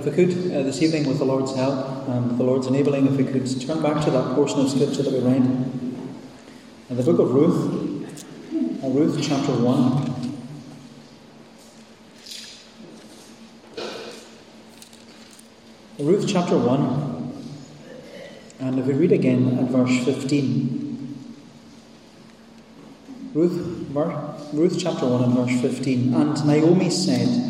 If we could, uh, this evening, with the Lord's help and the Lord's enabling, if we could turn back to that portion of Scripture that we read in the book of Ruth, uh, Ruth chapter 1. Ruth chapter 1, and if we read again at verse 15. Ruth, Ruth chapter 1 and verse 15. And Naomi said,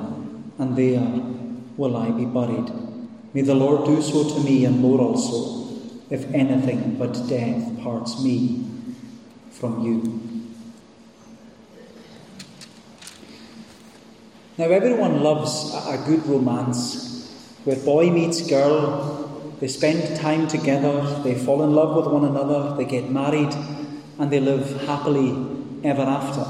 and there will I be buried. May the Lord do so to me and more also, if anything but death parts me from you. Now, everyone loves a good romance where boy meets girl, they spend time together, they fall in love with one another, they get married, and they live happily ever after.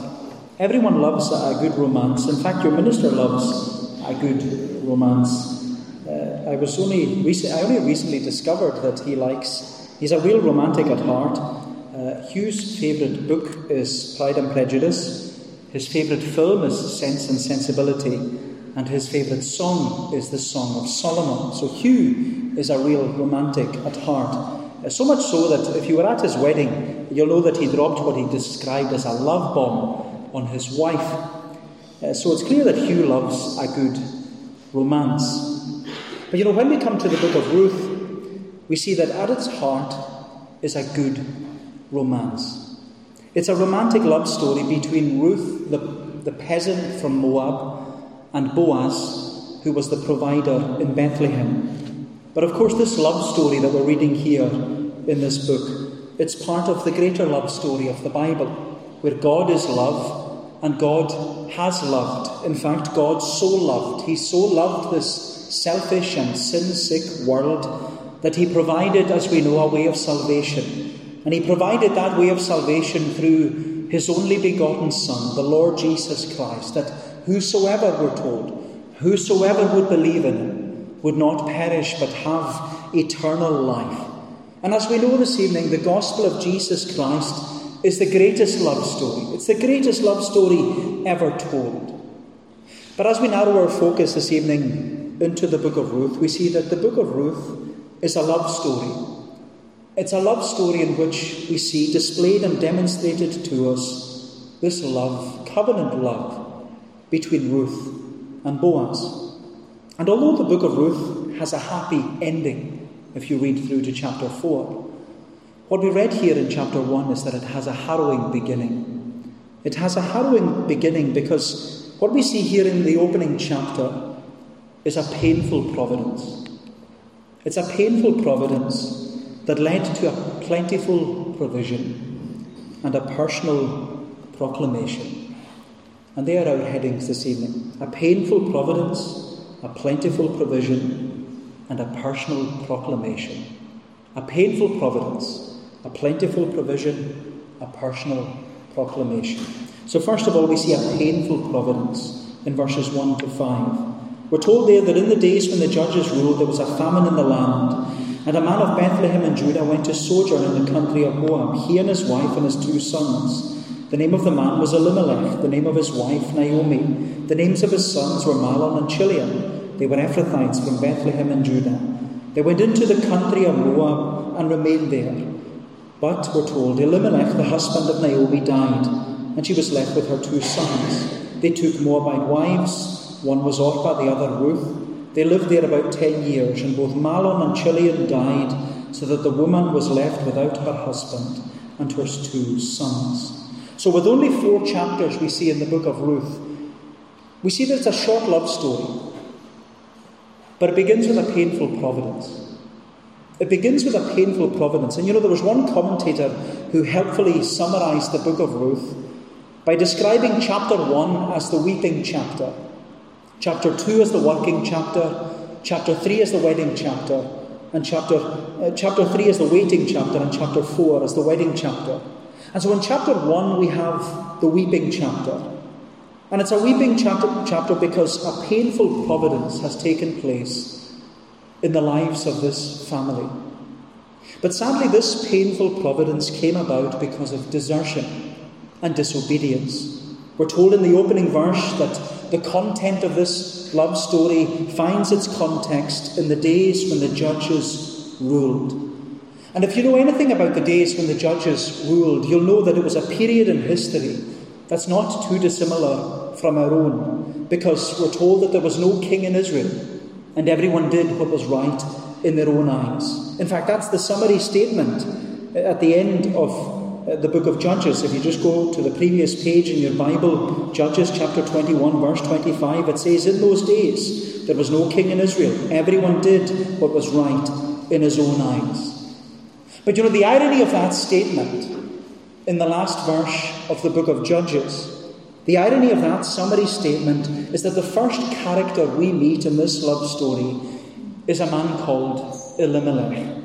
Everyone loves a good romance. In fact, your minister loves a good romance. Uh, I was only I only recently discovered that he likes. He's a real romantic at heart. Uh, Hugh's favourite book is Pride and Prejudice. His favourite film is Sense and Sensibility, and his favourite song is the Song of Solomon. So Hugh is a real romantic at heart. Uh, so much so that if you were at his wedding, you'll know that he dropped what he described as a love bomb on his wife. Uh, so it's clear that Hugh loves a good romance. But you know, when we come to the book of Ruth, we see that at its heart is a good romance. It's a romantic love story between Ruth, the, the peasant from Moab, and Boaz, who was the provider in Bethlehem. But of course, this love story that we're reading here in this book, it's part of the greater love story of the Bible, where God is love and God has loved. In fact, God so loved, He so loved this selfish and sin sick world that He provided, as we know, a way of salvation. And He provided that way of salvation through His only begotten Son, the Lord Jesus Christ, that whosoever, we're told, whosoever would believe in Him would not perish but have eternal life. And as we know this evening, the gospel of Jesus Christ is the greatest love story. It's the greatest love story ever told. But as we narrow our focus this evening into the book of Ruth, we see that the book of Ruth is a love story. It's a love story in which we see displayed and demonstrated to us this love, covenant love, between Ruth and Boaz. And although the book of Ruth has a happy ending, if you read through to chapter 4, what we read here in chapter 1 is that it has a harrowing beginning. It has a harrowing beginning because what we see here in the opening chapter is a painful providence. It's a painful providence that led to a plentiful provision and a personal proclamation. And they are our headings this evening a painful providence, a plentiful provision, and a personal proclamation. A painful providence, a plentiful provision, a personal proclamation. So, first of all, we see a painful providence in verses 1 to 5. We're told there that in the days when the judges ruled, there was a famine in the land, and a man of Bethlehem in Judah went to sojourn in the country of Moab, he and his wife and his two sons. The name of the man was Elimelech, the name of his wife Naomi. The names of his sons were Mahlon and Chilion. They were Ephrathites from Bethlehem in Judah. They went into the country of Moab and remained there. But, we're told, Elimelech, the husband of Naomi, died, and she was left with her two sons. They took Moabite wives. One was Orpah, the other Ruth. They lived there about ten years, and both Mahlon and Chilion died, so that the woman was left without her husband and her two sons. So, with only four chapters we see in the book of Ruth, we see that it's a short love story, but it begins with a painful providence. It begins with a painful providence. And you know, there was one commentator who helpfully summarized the book of Ruth by describing chapter 1 as the weeping chapter, chapter 2 as the working chapter, Chapter 3 as the wedding chapter, and chapter, uh, chapter 3 is the waiting chapter, and chapter 4 is the wedding chapter. And so in chapter 1, we have the weeping chapter. And it's a weeping chapter, chapter because a painful providence has taken place in the lives of this family. But sadly, this painful providence came about because of desertion and disobedience. We're told in the opening verse that the content of this love story finds its context in the days when the judges ruled. And if you know anything about the days when the judges ruled, you'll know that it was a period in history that's not too dissimilar from our own, because we're told that there was no king in Israel, and everyone did what was right in their own eyes. In fact, that's the summary statement at the end of uh, the book of Judges. If you just go to the previous page in your Bible, Judges chapter 21, verse 25, it says, In those days there was no king in Israel. Everyone did what was right in his own eyes. But you know, the irony of that statement in the last verse of the book of Judges, the irony of that summary statement is that the first character we meet in this love story is a man called Elimelech.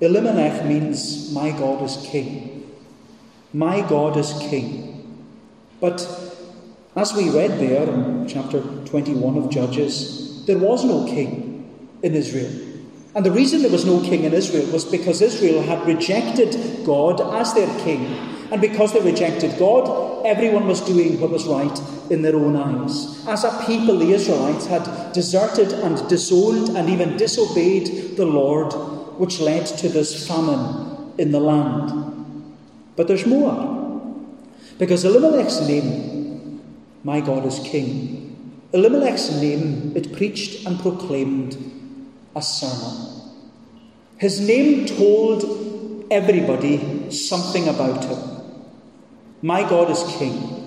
Elimelech means, My God is king. My God is king. But as we read there in chapter 21 of Judges, there was no king in Israel. And the reason there was no king in Israel was because Israel had rejected God as their king. And because they rejected God, everyone was doing what was right in their own eyes. As a people, the Israelites had deserted and disowned and even disobeyed the Lord, which led to this famine in the land. But there's more. Because Elimelech's name, my God is King, Elimelech's name, it preached and proclaimed a sermon. His name told everybody something about him. My God is King.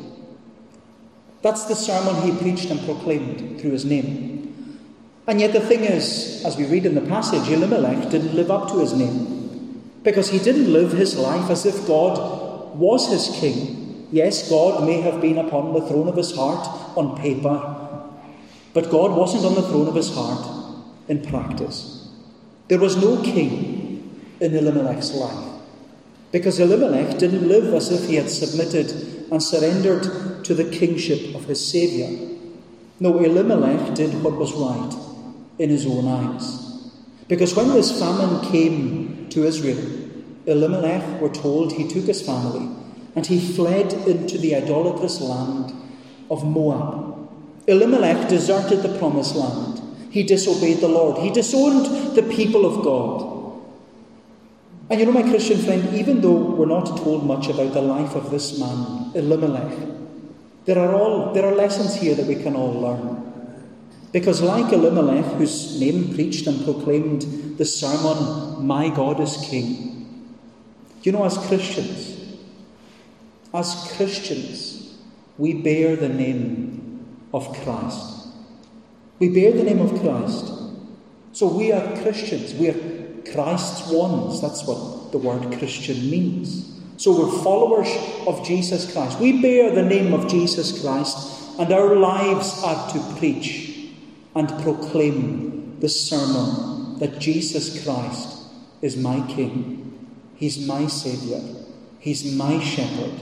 That's the sermon he preached and proclaimed through his name. And yet, the thing is, as we read in the passage, Elimelech didn't live up to his name. Because he didn't live his life as if God was his king. Yes, God may have been upon the throne of his heart on paper, but God wasn't on the throne of his heart in practice. There was no king in Elimelech's life. Because Elimelech didn't live as if he had submitted and surrendered to the kingship of his Saviour. No, Elimelech did what was right in his own eyes. Because when this famine came to Israel. Elimelech, we're told, he took his family and he fled into the idolatrous land of Moab. Elimelech deserted the promised land. He disobeyed the Lord. He disowned the people of God. And you know, my Christian friend, even though we're not told much about the life of this man, Elimelech, there are, all, there are lessons here that we can all learn. Because, like Elimelech, whose name preached and proclaimed the sermon, My God is King, you know, as Christians, as Christians, we bear the name of Christ. We bear the name of Christ. So we are Christians. We are Christ's ones. That's what the word Christian means. So we're followers of Jesus Christ. We bear the name of Jesus Christ, and our lives are to preach and proclaim the sermon that Jesus Christ is my King, He's my Saviour, He's my Shepherd,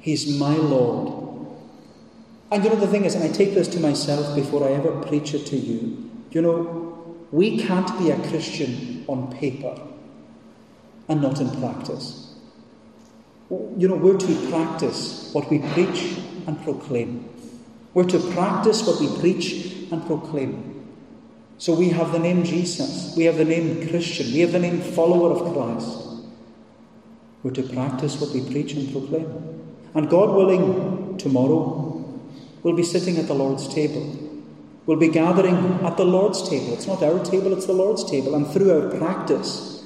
He's my Lord. And you know, the thing is, and I take this to myself before I ever preach it to you, you know, we can't be a Christian on paper and not in practice. You know, we're to practice what we preach and proclaim. We're to practice what we preach and proclaim. So we have the name Jesus, we have the name Christian, we have the name follower of Christ. We're to practice what we preach and proclaim. And God willing, tomorrow we'll be sitting at the Lord's table. We'll be gathering at the Lord's table. It's not our table, it's the Lord's table. And through our practice,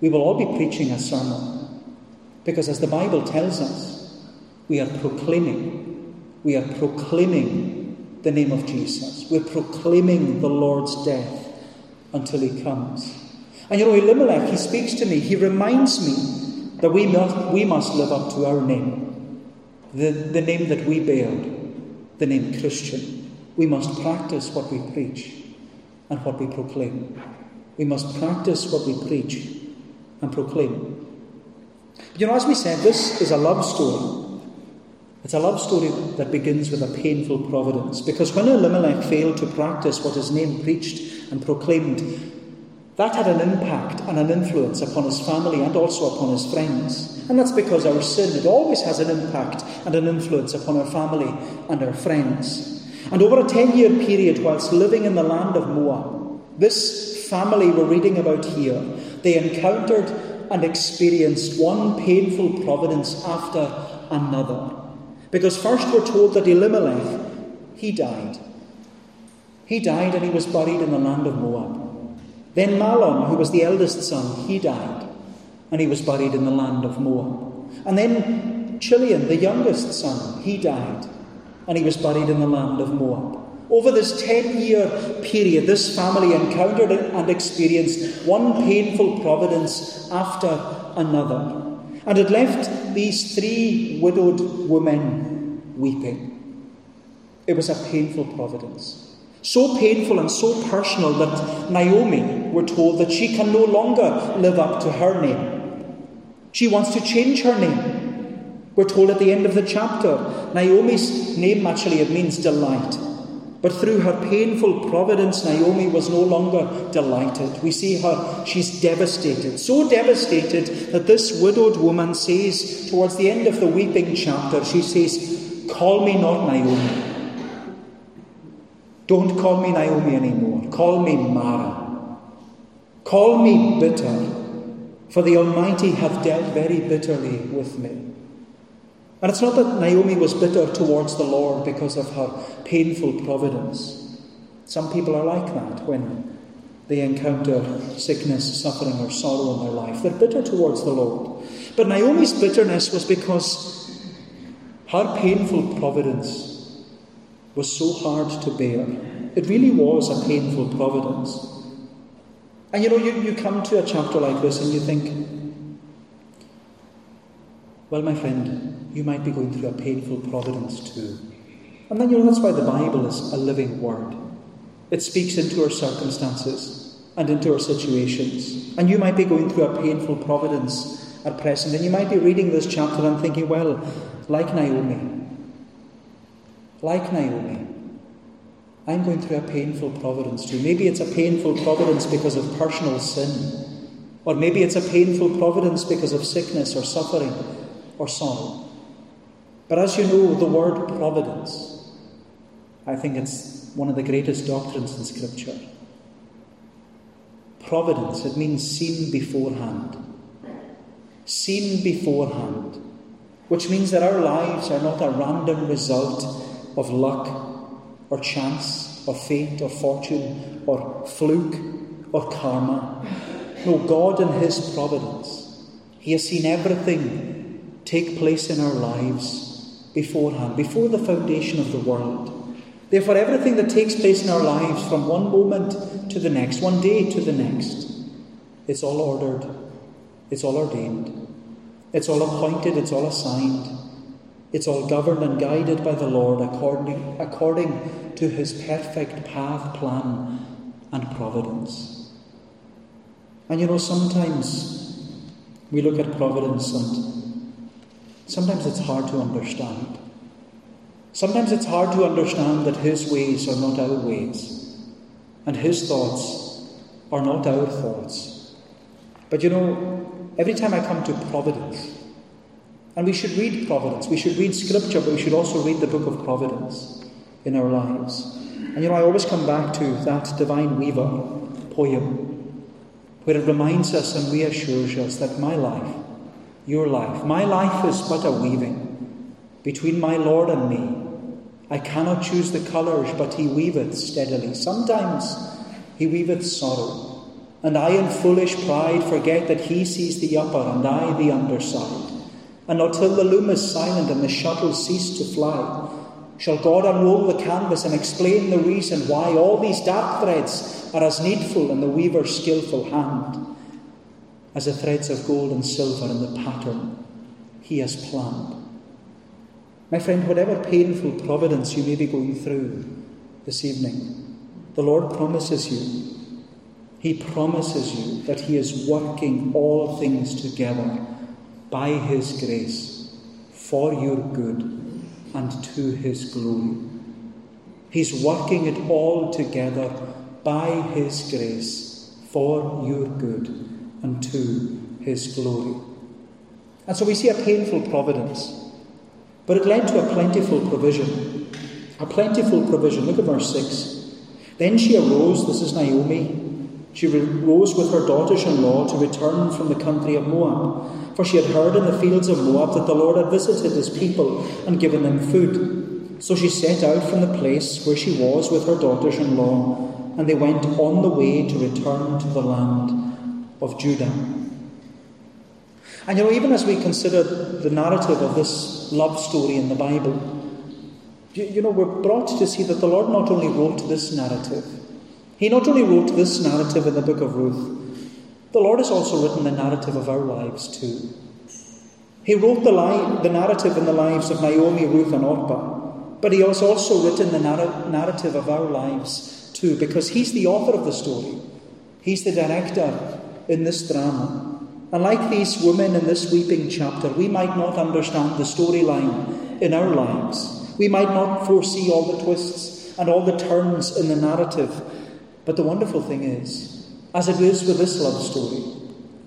we will all be preaching a sermon. Because as the Bible tells us, we are proclaiming, we are proclaiming the name of Jesus. We're proclaiming the Lord's death until he comes. And you know, Elimelech, he speaks to me, he reminds me that we must, we must live up to our name, the, the name that we bear, the name Christian. We must practice what we preach. and what we proclaim. We must practice what we preach and proclaim. But you know, as we said, this is a love story. It's a love story that begins with a painful providence. Because when Elimelech failed to practice what his name preached and proclaimed, that had an impact and an influence upon his family and also upon his friends. And that's because our sin, it always has an impact and an influence upon our family and our friends. And over a 10 year period, whilst living in the land of Moab, this family we're reading about here, they encountered and experienced one painful providence after another. Because first we're told that Elimelech, he died. He died and he was buried in the land of Moab. Then Mahlon, who was the eldest son, he died, and he was buried in the land of Moab. And then Chilion, the youngest son, he died, and he was buried in the land of Moab. Over this 10 year period, this family encountered and experienced one painful providence after another. And it left these three widowed women weeping. It was a painful providence. So painful and so personal that Naomi, we're told, that she can no longer live up to her name. She wants to change her name. We're told at the end of the chapter, Naomi's name actually it means delight. But through her painful providence, Naomi was no longer delighted. We see her, she's devastated. So devastated that this widowed woman says, towards the end of the weeping chapter, she says, Call me not Naomi don't call me Naomi anymore. Call me Mara. Call me bitter, for the Almighty hath dealt very bitterly with me. And it's not that Naomi was bitter towards the Lord because of her painful providence. Some people are like that when they encounter sickness, suffering, or sorrow in their life. They're bitter towards the Lord. But Naomi's bitterness was because her painful providence was so hard to bear. It really was a painful providence. And you know, you, you come to a chapter like this and you think, well, my friend, you might be going through a painful providence too. And then, you know, that's why the Bible is a living word. It speaks into our circumstances and into our situations. And you might be going through a painful providence at present. And you might be reading this chapter and thinking, well, like Naomi, like Naomi, I'm going through a painful providence too. Maybe it's a painful providence because of personal sin, or maybe it's a painful providence because of sickness or suffering or sorrow. But as you know, the word providence, I think it's one of the greatest doctrines in Scripture. Providence, it means seen beforehand. Seen beforehand, which means that our lives are not a random result of luck or chance or fate or fortune or fluke or karma. No, God in His providence, He has seen everything take place in our lives beforehand, before the foundation of the world. Therefore, everything that takes place in our lives from one moment to the next, one day to the next, it's all ordered, it's all ordained, it's all appointed, it's all assigned. It's all governed and guided by the Lord according, according to his perfect path, plan, and providence. And you know, sometimes we look at providence and sometimes it's hard to understand. Sometimes it's hard to understand that his ways are not our ways and his thoughts are not our thoughts. But you know, every time I come to providence, and we should read Providence. We should read Scripture, but we should also read the book of Providence in our lives. And you know, I always come back to that Divine Weaver poem, where it reminds us and reassures us that my life, your life, my life is but a weaving between my Lord and me. I cannot choose the colours, but he weaveth steadily. Sometimes he weaveth sorrow, and I in foolish pride forget that he sees the upper and I the underside. And not till the loom is silent and the shuttle cease to fly, shall God unroll the canvas and explain the reason why all these dark threads are as needful in the weaver's skilful hand as the threads of gold and silver in the pattern he has planned. My friend, whatever painful providence you may be going through this evening, The Lord promises you. He promises you that He is working all things together by His grace for your good and to His glory. He's working it all together by His grace for your good and to His glory. And so we see a painful providence, but it led to a plentiful provision. A plentiful provision. Look at verse 6. Then she arose, this is Naomi. She rose with her daughters in law to return from the country of Moab, for she had heard in the fields of Moab that the Lord had visited his people and given them food. So she set out from the place where she was with her daughters in law, and they went on the way to return to the land of Judah. And you know, even as we consider the narrative of this love story in the Bible, you, you know, we're brought to see that the Lord not only wrote this narrative, He not only wrote this narrative in the book of Ruth, the Lord has also written the narrative of our lives too. He wrote the, li- the narrative in the lives of Naomi, Ruth, and Orpah, but He has also written the narr- narrative of our lives too, because He's the author of the story. He's the director in this drama. And like these women in this weeping chapter, we might not understand the storyline in our lives. We might not foresee all the twists and all the turns in the narrative. But the wonderful thing is, as it is with this love story,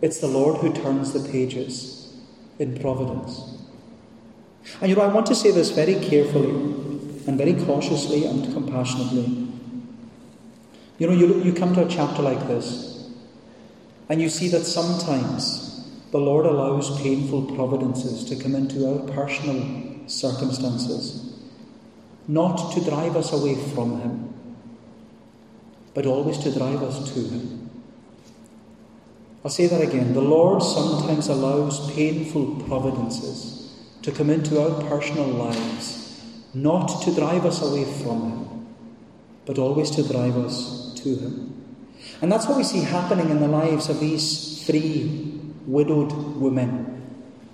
it's the Lord who turns the pages in providence. And you know, I want to say this very carefully and very cautiously and compassionately. You know, you, you come to a chapter like this, and you see that sometimes the Lord allows painful providences to come into our personal circumstances, not to drive us away from Him, but always to drive us to Him. I'll say that again. The Lord sometimes allows painful providences to come into our personal lives, not to drive us away from Him, but always to drive us to Him. And that's what we see happening in the lives of these three widowed women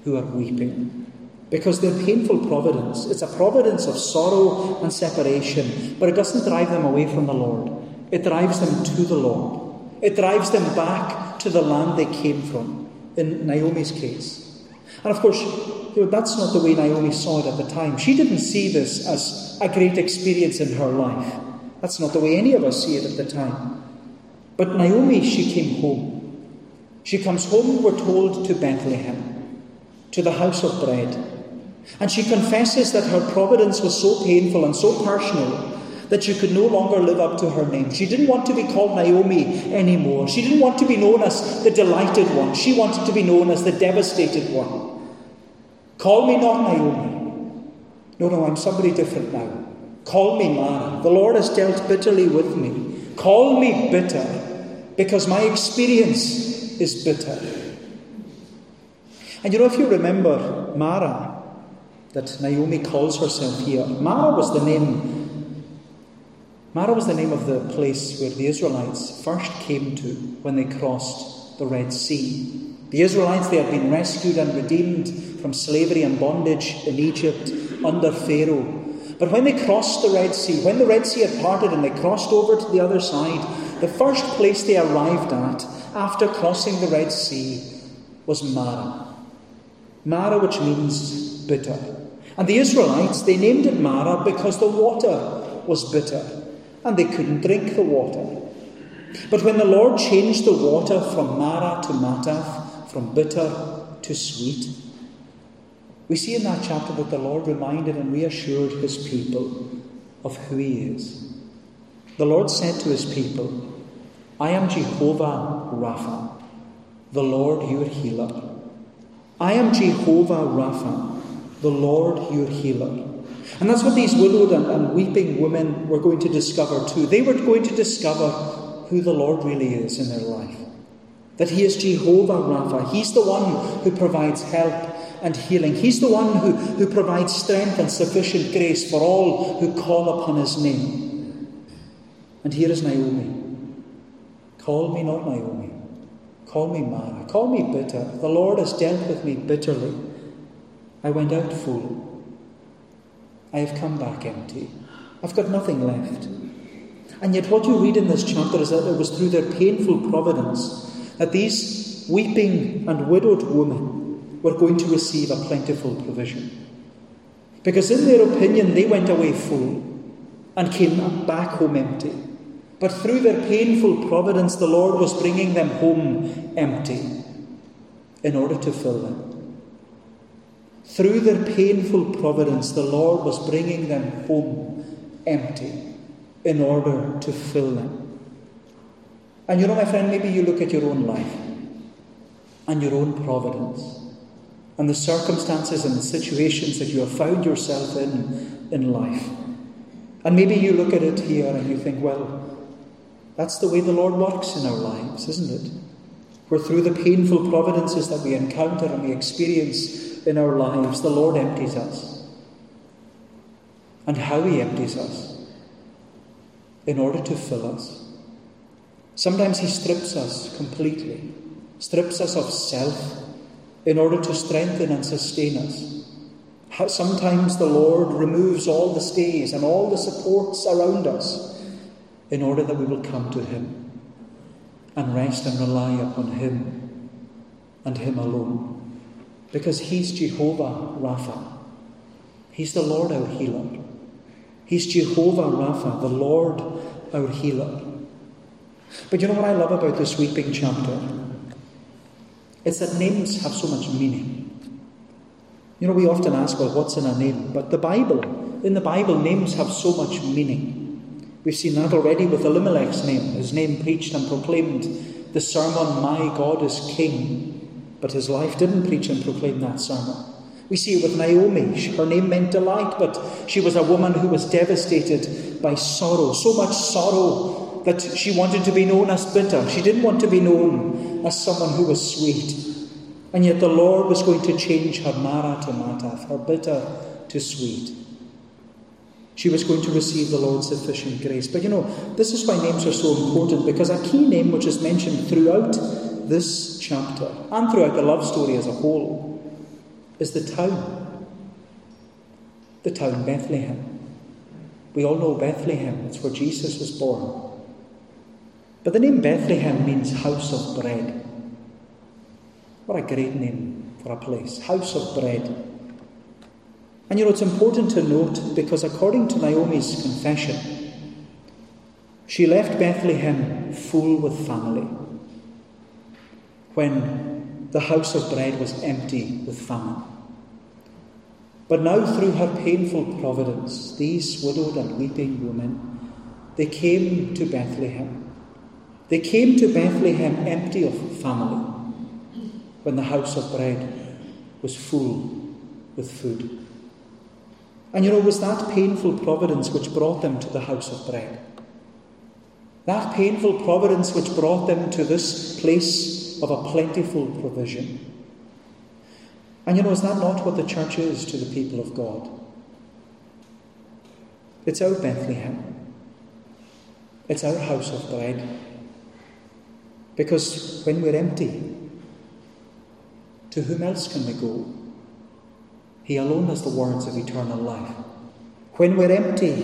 who are weeping. Because they're painful providence, it's a providence of sorrow and separation, but it doesn't drive them away from the Lord. It drives them to the Lord. It drives them back to the land they came from, in Naomi's case. And of course, you know, that's not the way Naomi saw it at the time. She didn't see this as a great experience in her life. That's not the way any of us see it at the time. But Naomi, she came home. She comes home, we're told, to Bethlehem, to the house of bread. And she confesses that her providence was so painful and so personal that she could no longer live up to her name. She didn't want to be called Naomi anymore. She didn't want to be known as the delighted one. She wanted to be known as the devastated one. Call me not Naomi. No, no, I'm somebody different now. Call me Mara. The Lord has dealt bitterly with me. Call me bitter because my experience is bitter. And you know, if you remember Mara, that Naomi calls herself here, Mara was the name. Mara was the name of the place where the Israelites first came to when they crossed the Red Sea. The Israelites, they had been rescued and redeemed from slavery and bondage in Egypt under Pharaoh. But when they crossed the Red Sea, when the Red Sea had parted and they crossed over to the other side, the first place they arrived at after crossing the Red Sea was Mara. Mara, which means bitter. And the Israelites, they named it Mara because the water was bitter and they couldn't drink the water. But when the Lord changed the water from Mara to Mataf, from bitter to sweet, we see in that chapter that the Lord reminded and reassured his people of who he is. The Lord said to his people, I am Jehovah Rapha, the Lord your healer. I am Jehovah Rapha, the Lord your healer. And that's what these widowed and, and, weeping women were going to discover too. They were going to discover who the Lord really is in their life. That He is Jehovah Rapha. He's the one who provides help and healing. He's the one who, who provides strength and sufficient grace for all who call upon His name. And here is Naomi. Call me not Naomi. Call me Mara. Call me bitter. The Lord has dealt with me bitterly. I went out full. I have come back empty. I've got nothing left. And yet, what you read in this chapter is that it was through their painful providence that these weeping and widowed women were going to receive a plentiful provision. Because, in their opinion, they went away full and came back home empty. But through their painful providence, the Lord was bringing them home empty in order to fill them. Through their painful providence, the Lord was bringing them home empty in order to fill them. And you know, my friend, maybe you look at your own life and your own providence and the circumstances and the situations that you have found yourself in in life. And maybe you look at it here and you think, well, that's the way the Lord works in our lives, isn't it? Where through the painful providences that we encounter and we experience in our lives, the Lord empties us. And how He empties us in order to fill us. Sometimes He strips us completely, strips us of self in order to strengthen and sustain us. Sometimes the Lord removes all the stays and all the supports around us in order that we will come to Him and rest and rely upon Him and Him alone. Because He's Jehovah Rapha. He's the Lord our healer. He's Jehovah Rapha, the Lord our healer. But you know what I love about this weeping chapter? It's that names have so much meaning. You know, we often ask, well, what's in a name? But the Bible, in the Bible, names have so much meaning. We've seen that already with Elimelech's name. His name preached and proclaimed the sermon, My God is King. But his life didn't preach and proclaim that sermon. We see it with Naomi. Her name meant delight, but she was a woman who was devastated by sorrow. So much sorrow that she wanted to be known as bitter. She didn't want to be known as someone who was sweet. And yet the Lord was going to change her Mara to Mataf, her bitter to sweet. She was going to receive the Lord's sufficient grace. But you know, this is why names are so important because a key name which is mentioned throughout this chapter and throughout the love story as a whole is the town. The town Bethlehem. We all know Bethlehem, it's where Jesus was born. But the name Bethlehem means house of bread. What a great name for a place. House of bread. And you know, it's important to note because according to Naomi's confession, she left Bethlehem full with family when the house of bread was empty with famine. But now, through her painful providence, these widowed and weeping women, they came to Bethlehem. They came to Bethlehem empty of family when the house of bread was full with food. And you know, it was that painful providence which brought them to the house of bread. That painful providence which brought them to this place of a plentiful provision. And you know, is that not what the church is to the people of God? It's our Bethlehem. It's our house of bread. Because when we're empty, to whom else can we go? He alone has the words of eternal life. When we're empty,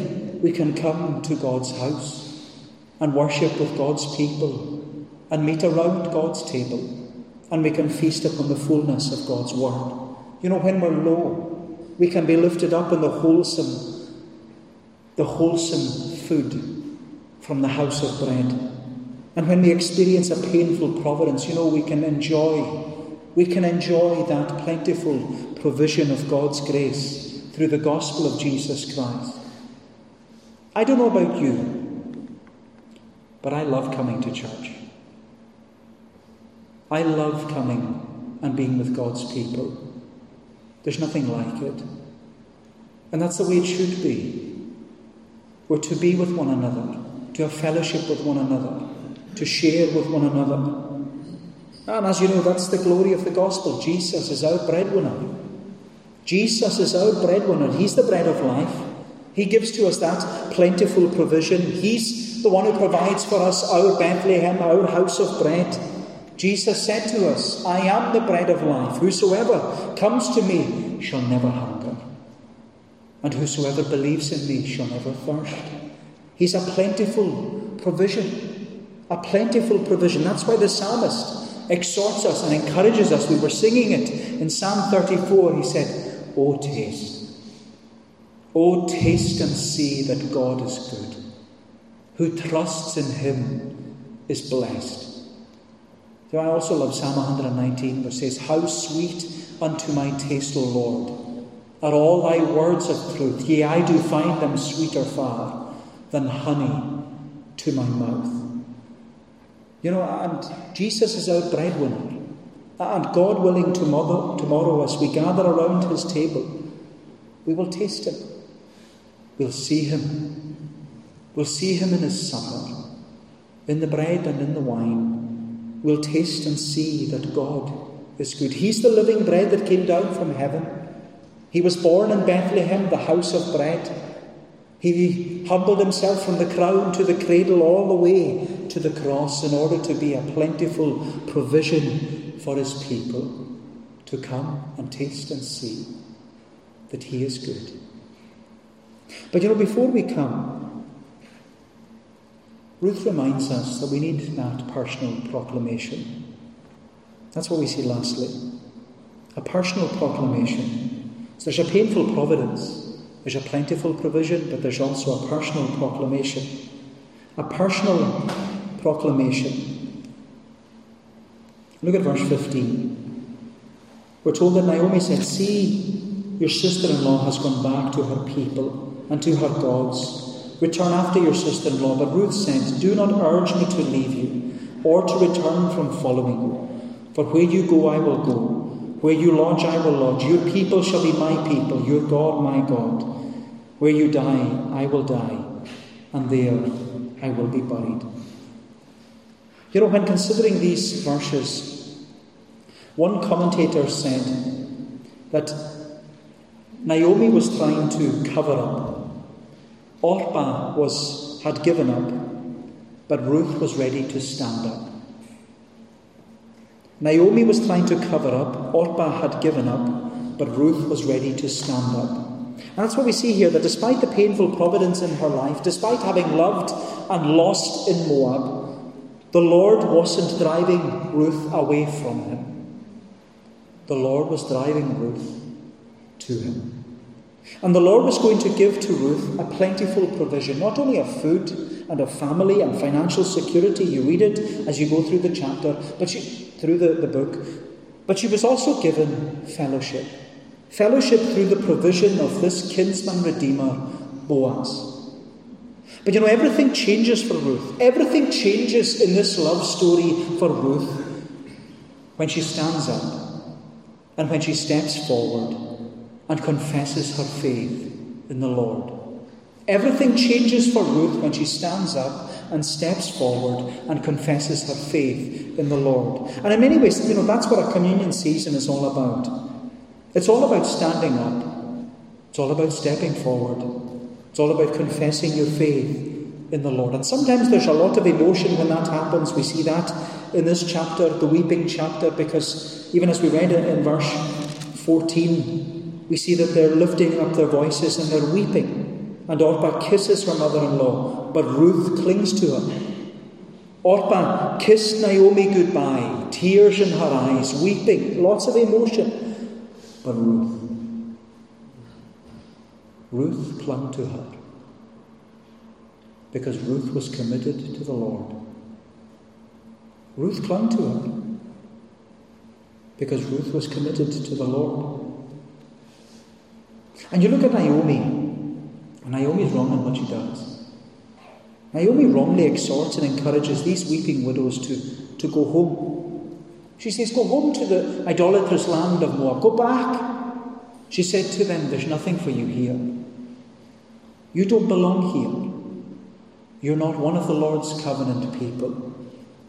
we can come to God's house and worship with God's people and meet around God's table and we can feast upon the fullness of God's word. You know, when we're low, we can be lifted up in the wholesome, the wholesome food from the house of bread. And when we experience a painful providence, you know, we can enjoy we can enjoy that plentiful provision of God's grace through the gospel of Jesus Christ. I don't know about you, but I love coming to church. I love coming and being with God's people. There's nothing like it. And that's the way it should be. We're to be with one another, to have fellowship with one another, to share with one another. And as you know, that's the glory of the gospel. Jesus is our breadwinner. Jesus is our breadwinner. He's the bread of life. He gives to us that plentiful provision. He's the one who provides for us our Bethlehem, our house of bread. Jesus said to us, I am the bread of life. Whosoever comes to me shall never hunger, and whosoever believes in me shall never thirst. He's a plentiful provision. A plentiful provision. That's why the psalmist exhorts us and encourages us. We were singing it in Psalm 34. He said, Oh, taste. Oh, taste and see that God is good. Who trusts in him is blessed. So I also love Psalm 119, which says, How sweet unto my taste, O Lord, are all thy words of truth. Yea, I do find them sweeter far than honey to my mouth. You know, and Jesus is our breadwinner. And God willing, tomorrow, tomorrow as we gather around his table, we will taste him. We'll see him. We'll see him in his supper, in the bread and in the wine. We'll taste and see that God is good. He's the living bread that came down from heaven. He was born in Bethlehem, the house of bread. He humbled himself from the crown to the cradle all the way to the cross in order to be a plentiful provision for his people to come and taste and see that he is good. But you know, before we come, Ruth reminds us that we need that personal proclamation. That's what we see lastly. A personal proclamation. So there's a painful providence, there's a plentiful provision, but there's also a personal proclamation. A personal proclamation. Look at verse 15. We're told that Naomi said, See, your sister in law has gone back to her people and to her gods. Return after your sister in law. But Ruth said, Do not urge me to leave you, or to return from following you. For where you go, I will go. Where you lodge, I will lodge. Your people shall be my people, your God, my God. Where you die, I will die, and there I will be buried. You know, when considering these verses, one commentator said that Naomi was trying to cover up. Orpah was, had given up, but Ruth was ready to stand up. Naomi was trying to cover up, Orpah had given up, but Ruth was ready to stand up. And that's what we see here that despite the painful providence in her life, despite having loved and lost in Moab, the Lord wasn't driving Ruth away from him. The Lord was driving Ruth to him. And the Lord was going to give to Ruth a plentiful provision, not only of food and of family and financial security. You read it as you go through the chapter, but she, through the, the book, but she was also given fellowship. Fellowship through the provision of this kinsman redeemer, Boaz. But you know, everything changes for Ruth. Everything changes in this love story for Ruth when she stands up and when she steps forward and confesses her faith in the Lord. Everything changes for Ruth when she stands up and steps forward and confesses her faith in the Lord. And in many ways, you know, that's what a communion season is all about. It's all about standing up, it's all about stepping forward, it's all about confessing your faith in the Lord. And sometimes there's a lot of emotion when that happens. We see that in this chapter, the weeping chapter, because even as we read it in verse 14, we see that they're lifting up their voices and they're weeping. And Orpah kisses her mother in law, but Ruth clings to her. Orpah kissed Naomi goodbye, tears in her eyes, weeping, lots of emotion. But Ruth, Ruth clung to her because Ruth was committed to the Lord. Ruth clung to her because Ruth was committed to the Lord. And you look at Naomi, and Naomi is wrong in what she does. Naomi wrongly exhorts and encourages these weeping widows to, to go home. She says, Go home to the idolatrous land of Moab. Go back. She said to them, There's nothing for you here. You don't belong here. You're not one of the Lord's covenant people.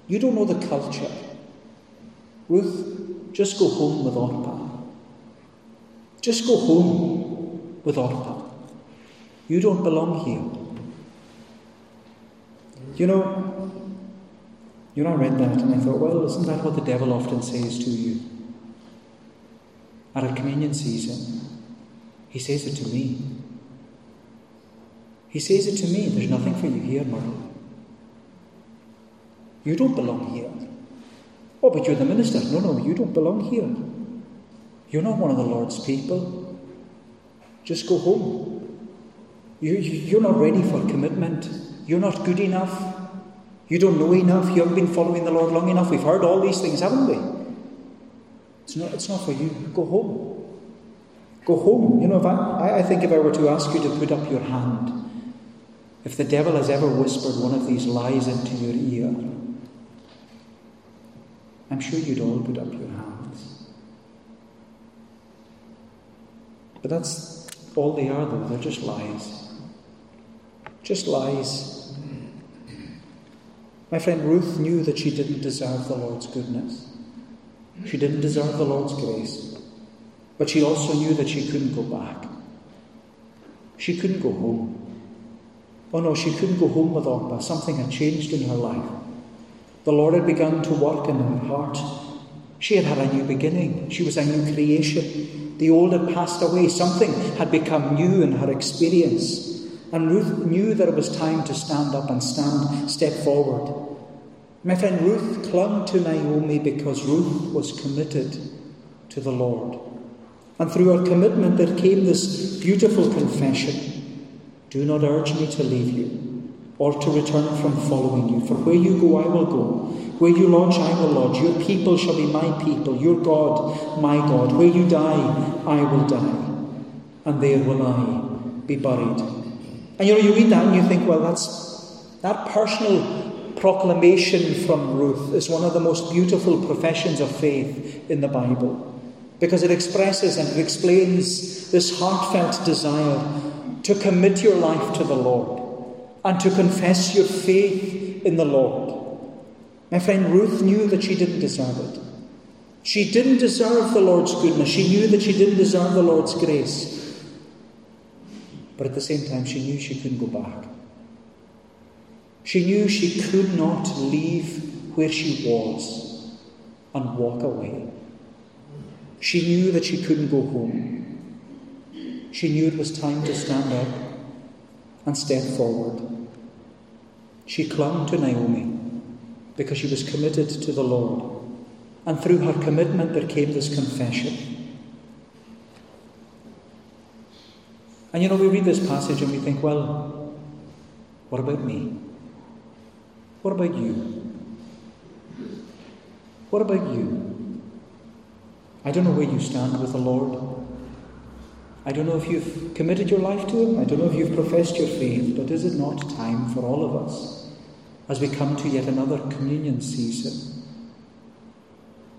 You don't know the culture. Ruth, just go home with Orpah. Just go home with Orpah. You don't belong here. You know, you know, I read that and I thought, well, isn't that what the devil often says to you? At a communion season, he says it to me. He says it to me there's nothing for you here, Myrtle. You don't belong here. Oh, but you're the minister. No, no, you don't belong here. You're not one of the Lord's people. Just go home. You, you, are not ready for commitment. You're not good enough. You don't know enough. You haven't been following the Lord long enough. We've heard all these things, haven't we? It's not, it's not for you. Go home. Go home. You know, if I, I think if I were to ask you to put up your hand, if the devil has ever whispered one of these lies into your ear, I'm sure you'd all put up your hands. But that's all they are, though. They're just lies. Just lies. My friend Ruth knew that she didn't deserve the Lord's goodness. She didn't deserve the Lord's grace. But she also knew that she couldn't go back. She couldn't go home. Oh no, she couldn't go home with Orpah. Something had changed in her life. The Lord had begun to work in her heart. She had had a new beginning. She was a new creation. The old had passed away. Something had become new in her experience. And Ruth knew that it was time to stand up and stand, step forward. My friend Ruth clung to Naomi because Ruth was committed to the Lord. And through her commitment, there came this beautiful confession do not urge me to leave you or to return from following you. For where you go, I will go. Where you lodge, I will lodge. Your people shall be my people, your God, my God. Where you die, I will die. And there will I be buried. And you know, you read that and you think, well, that's that personal proclamation from Ruth is one of the most beautiful professions of faith in the Bible because it expresses and it explains this heartfelt desire to commit your life to the Lord and to confess your faith in the Lord. My friend Ruth knew that she didn't deserve it. She didn't deserve the Lord's goodness. She knew that she didn't deserve the Lord's grace. But at the same time, she knew she couldn't go back. She knew she could not leave where she was and walk away. She knew that she couldn't go home. She knew it was time to stand up and step forward. She clung to Naomi because she was committed to the Lord. And through her commitment, there came this confession. And you know, we read this passage and we think, well, what about me? What about you? What about you? I don't know where you stand with the Lord. I don't know if you've committed your life to Him. I don't know if you've professed your faith, but is it not time for all of us, as we come to yet another communion season,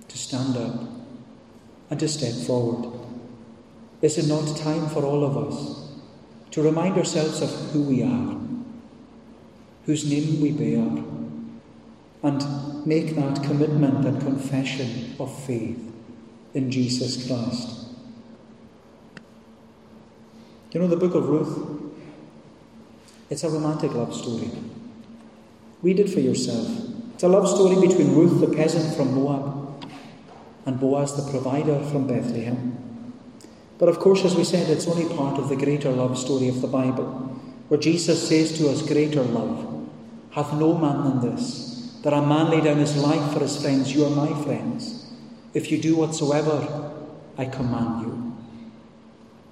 to stand up and to step forward? Is it not time for all of us to remind ourselves of who we are, whose name we bear, and make that commitment and confession of faith in Jesus Christ? You know the book of Ruth? It's a romantic love story. Read it for yourself. It's a love story between Ruth, the peasant from Moab, and Boaz, the provider from Bethlehem. But of course, as we said, it's only part of the greater love story of the Bible, where Jesus says to us, Greater love hath no man than this, that a man lay down his life for his friends. You are my friends, if you do whatsoever I command you.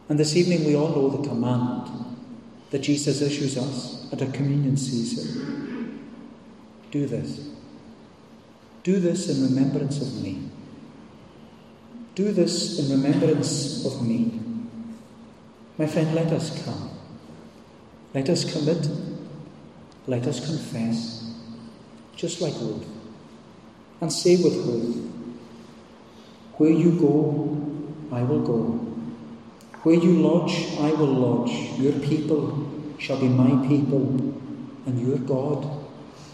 And this evening we all know the command that Jesus issues us at a communion season. Do this. Do this in remembrance of me. Do this in remembrance of me. My friend, let us come. Let us commit. Let us confess, just like Ruth. And say with Ruth, Where you go, I will go where you lodge, I will lodge. Your people shall be my people, and your God,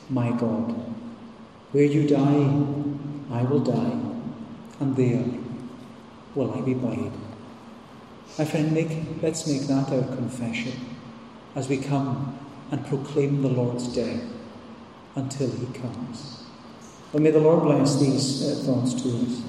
my God. Where you die, I will die, and there will I be buried. My friend, make, let's make that our confession as we come and proclaim the Lord's death until he comes. Well, may the Lord bless these uh, thoughts to us.